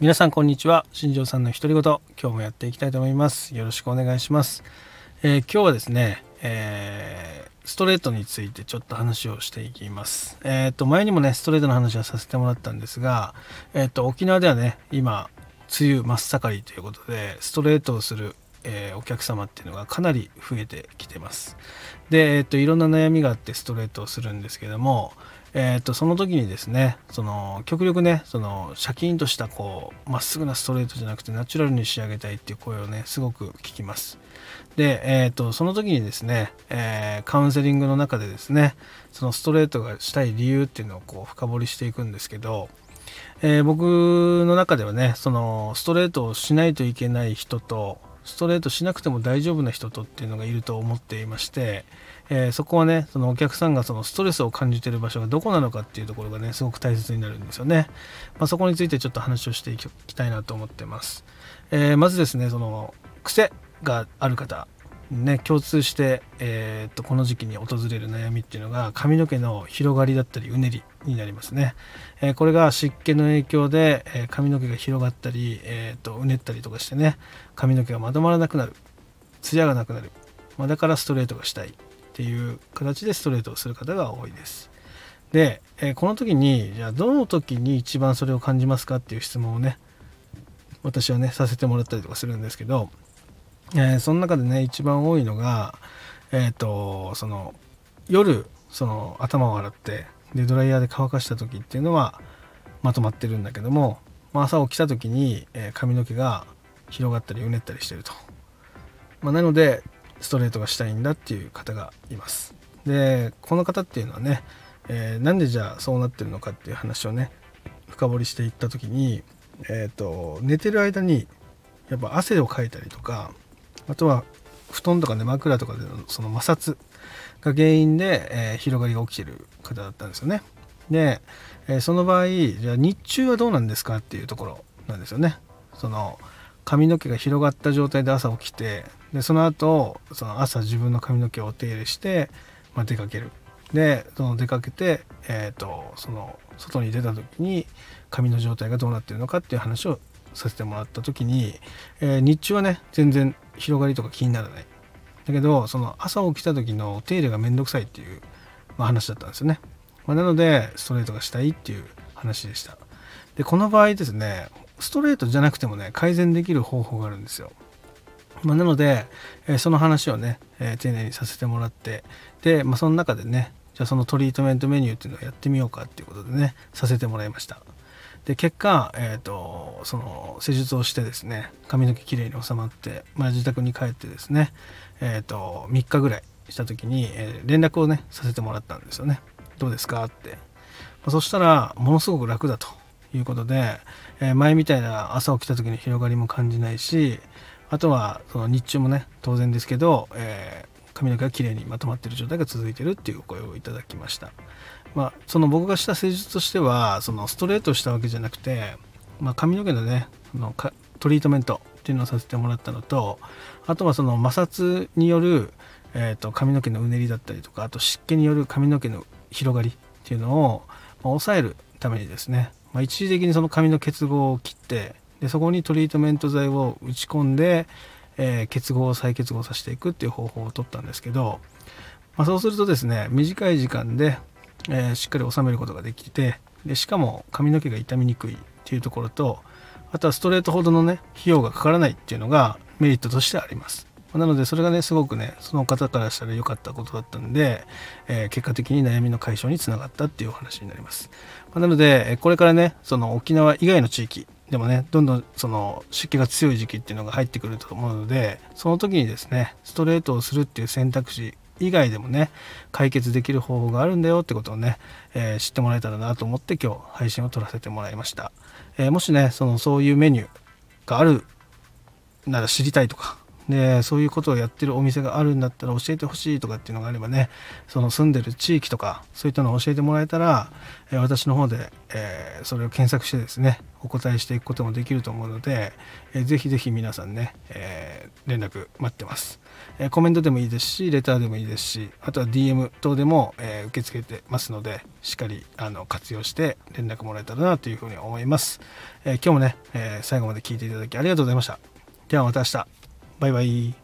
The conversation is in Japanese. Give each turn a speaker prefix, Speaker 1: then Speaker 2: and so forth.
Speaker 1: 皆さんこんにちは。新庄さんの独り言。今日もやっていきたいと思います。よろしくお願いします、えー、今日はですね、えー、ストレートについてちょっと話をしていきます。えっ、ー、と前にもねストレートの話はさせてもらったんですがえっ、と沖縄ではね今梅雨真っ盛りということでストレートをするえー、お客様っていうのがかなり増えてきてます。で、えーと、いろんな悩みがあってストレートをするんですけども、えーと、その時にですねその極力ねそのシャキンとしたこうまっすぐなストレートじゃなくてナチュラルに仕上げたいっていう声をねすごく聞きますで、えーと、その時にですね、えー、カウンセリングの中でですねそのストレートがしたい理由っていうのをこう深掘りしていくんですけど、えー、僕の中ではねそのストレートをしないといけない人とストレートしなくても大丈夫な人とっていうのがいると思っていまして、えー、そこはねそのお客さんがそのストレスを感じてる場所がどこなのかっていうところがねすごく大切になるんですよね、まあ、そこについてちょっと話をしていきたいなと思ってます、えー、まずですねその癖がある方。ね、共通して、えー、っとこの時期に訪れる悩みっていうのが髪の毛の広がりだったりうねりになりますね、えー、これが湿気の影響で、えー、髪の毛が広がったり、えー、っとうねったりとかしてね髪の毛がまとまらなくなるツヤがなくなる、まあ、だからストレートがしたいっていう形でストレートをする方が多いです。で、えこの時にじゃあどの時に一番それを感じますかっていう質問をね私はねさせてもらったりとかするんですけどえー、その中でね一番多いのがえっ、ー、とその夜その頭を洗ってでドライヤーで乾かした時っていうのはまとまってるんだけども、まあ、朝起きた時に、えー、髪の毛が広がったりうねったりしてると、まあ、なのでストレートがしたいんだっていう方がいます。でこの方っていうのはね、えー、なんでじゃあそうなってるのかっていう話をね深掘りしていった時に、えーと寝てる間にやっぱ汗をかいたりとかあとは布団とかね枕とかでのその摩擦が原因で、えー、広がりが起きてる方だったんですよね。で、えー、その場合じゃあ日中はどうなんですかっていうところなんですよね。その髪の毛が広がった状態で朝起きてでその後その朝自分の髪の毛をお手入れして、まあ、出かけるでその出かけて、えーとその外に出た時に髪の状態がどうなってるのかっていう話をさせてもらった時に、えー、日中はね全然広がりとか気にならない。だけどその朝起きた時のお手入れがめんどくさいっていう、まあ、話だったんですよね、まあ、なのでストレートがしたいっていう話でした。でこの場合ですねストレートじゃなくてもね改善できる方法があるんですよ。まあ、なので、え、その話をね、え、丁寧にさせてもらってで、まあ、その中でねじゃあそのトリートメントメニューっていうのをやってみようかっていうことでねさせてもらいました。で結果、えーと、その施術をしてですね髪の毛きれいに収まって、まあ、自宅に帰ってですね、えーと、3日ぐらいした時に、えー、連絡をねさせてもらったんですよね。どうですかって、まあ、そしたらものすごく楽だということで、えー、前みたいな朝起きた時の広がりも感じないしあとはその日中もね当然ですけど、えー、髪の毛がきれいにまとまってる状態が続いてるっていうお声をいただきました。まあ、その僕がした施術としてはそのストレートしたわけじゃなくて、まあ、髪の毛のねのトリートメントっていうのをさせてもらったのとあとはその摩擦による、えーと、髪の毛のうねりだったりとかあと湿気による髪の毛の広がりっていうのを、ま、抑えるためにですね、まあ、一時的にその髪の結合を切ってでそこにトリートメント剤を打ち込んで、え、結合を再結合させていくっていう方法を取ったんですけど、まあ、そうするとですね短い時間でえ、しっかり収めることができてでしかも髪の毛が傷みにくいっていうところとあとはストレートほどのね費用がかからないっていうのがメリットとしてあります。なのでそれがねすごくねその方からしたら良かったことだったんで、えー、結果的に悩みの解消につながったっていうお話になります。まなのでこれからねその沖縄以外の地域でもねどんどんその湿気が強い時期っていうのが入ってくると思うのでその時にですねストレートをするっていう選択肢以外でもね解決できる方法があるんだよってことをね、えー、知ってもらえたらなと思って今日配信を撮らせてもらいました、えー、もしねそのそういうメニューがあるなら知りたいとかでそういうことをやってるお店があるんだったら教えてほしいとかっていうのがあればねその住んでる地域とかそういったのを教えてもらえたら、え私の方で、えそれを検索してですねお答えしていくこともできると思うので、えー、ぜひぜひ皆さんね、え、連絡待ってます、えコメントでもいいですしレターでもいいですしあとは DM 等でも、え受け付けてますのでしっかりあの活用して連絡もらえたらなというふうに思います、え今日もね、え最後まで聞いていただきありがとうございました。ではまた明日。バイバイ。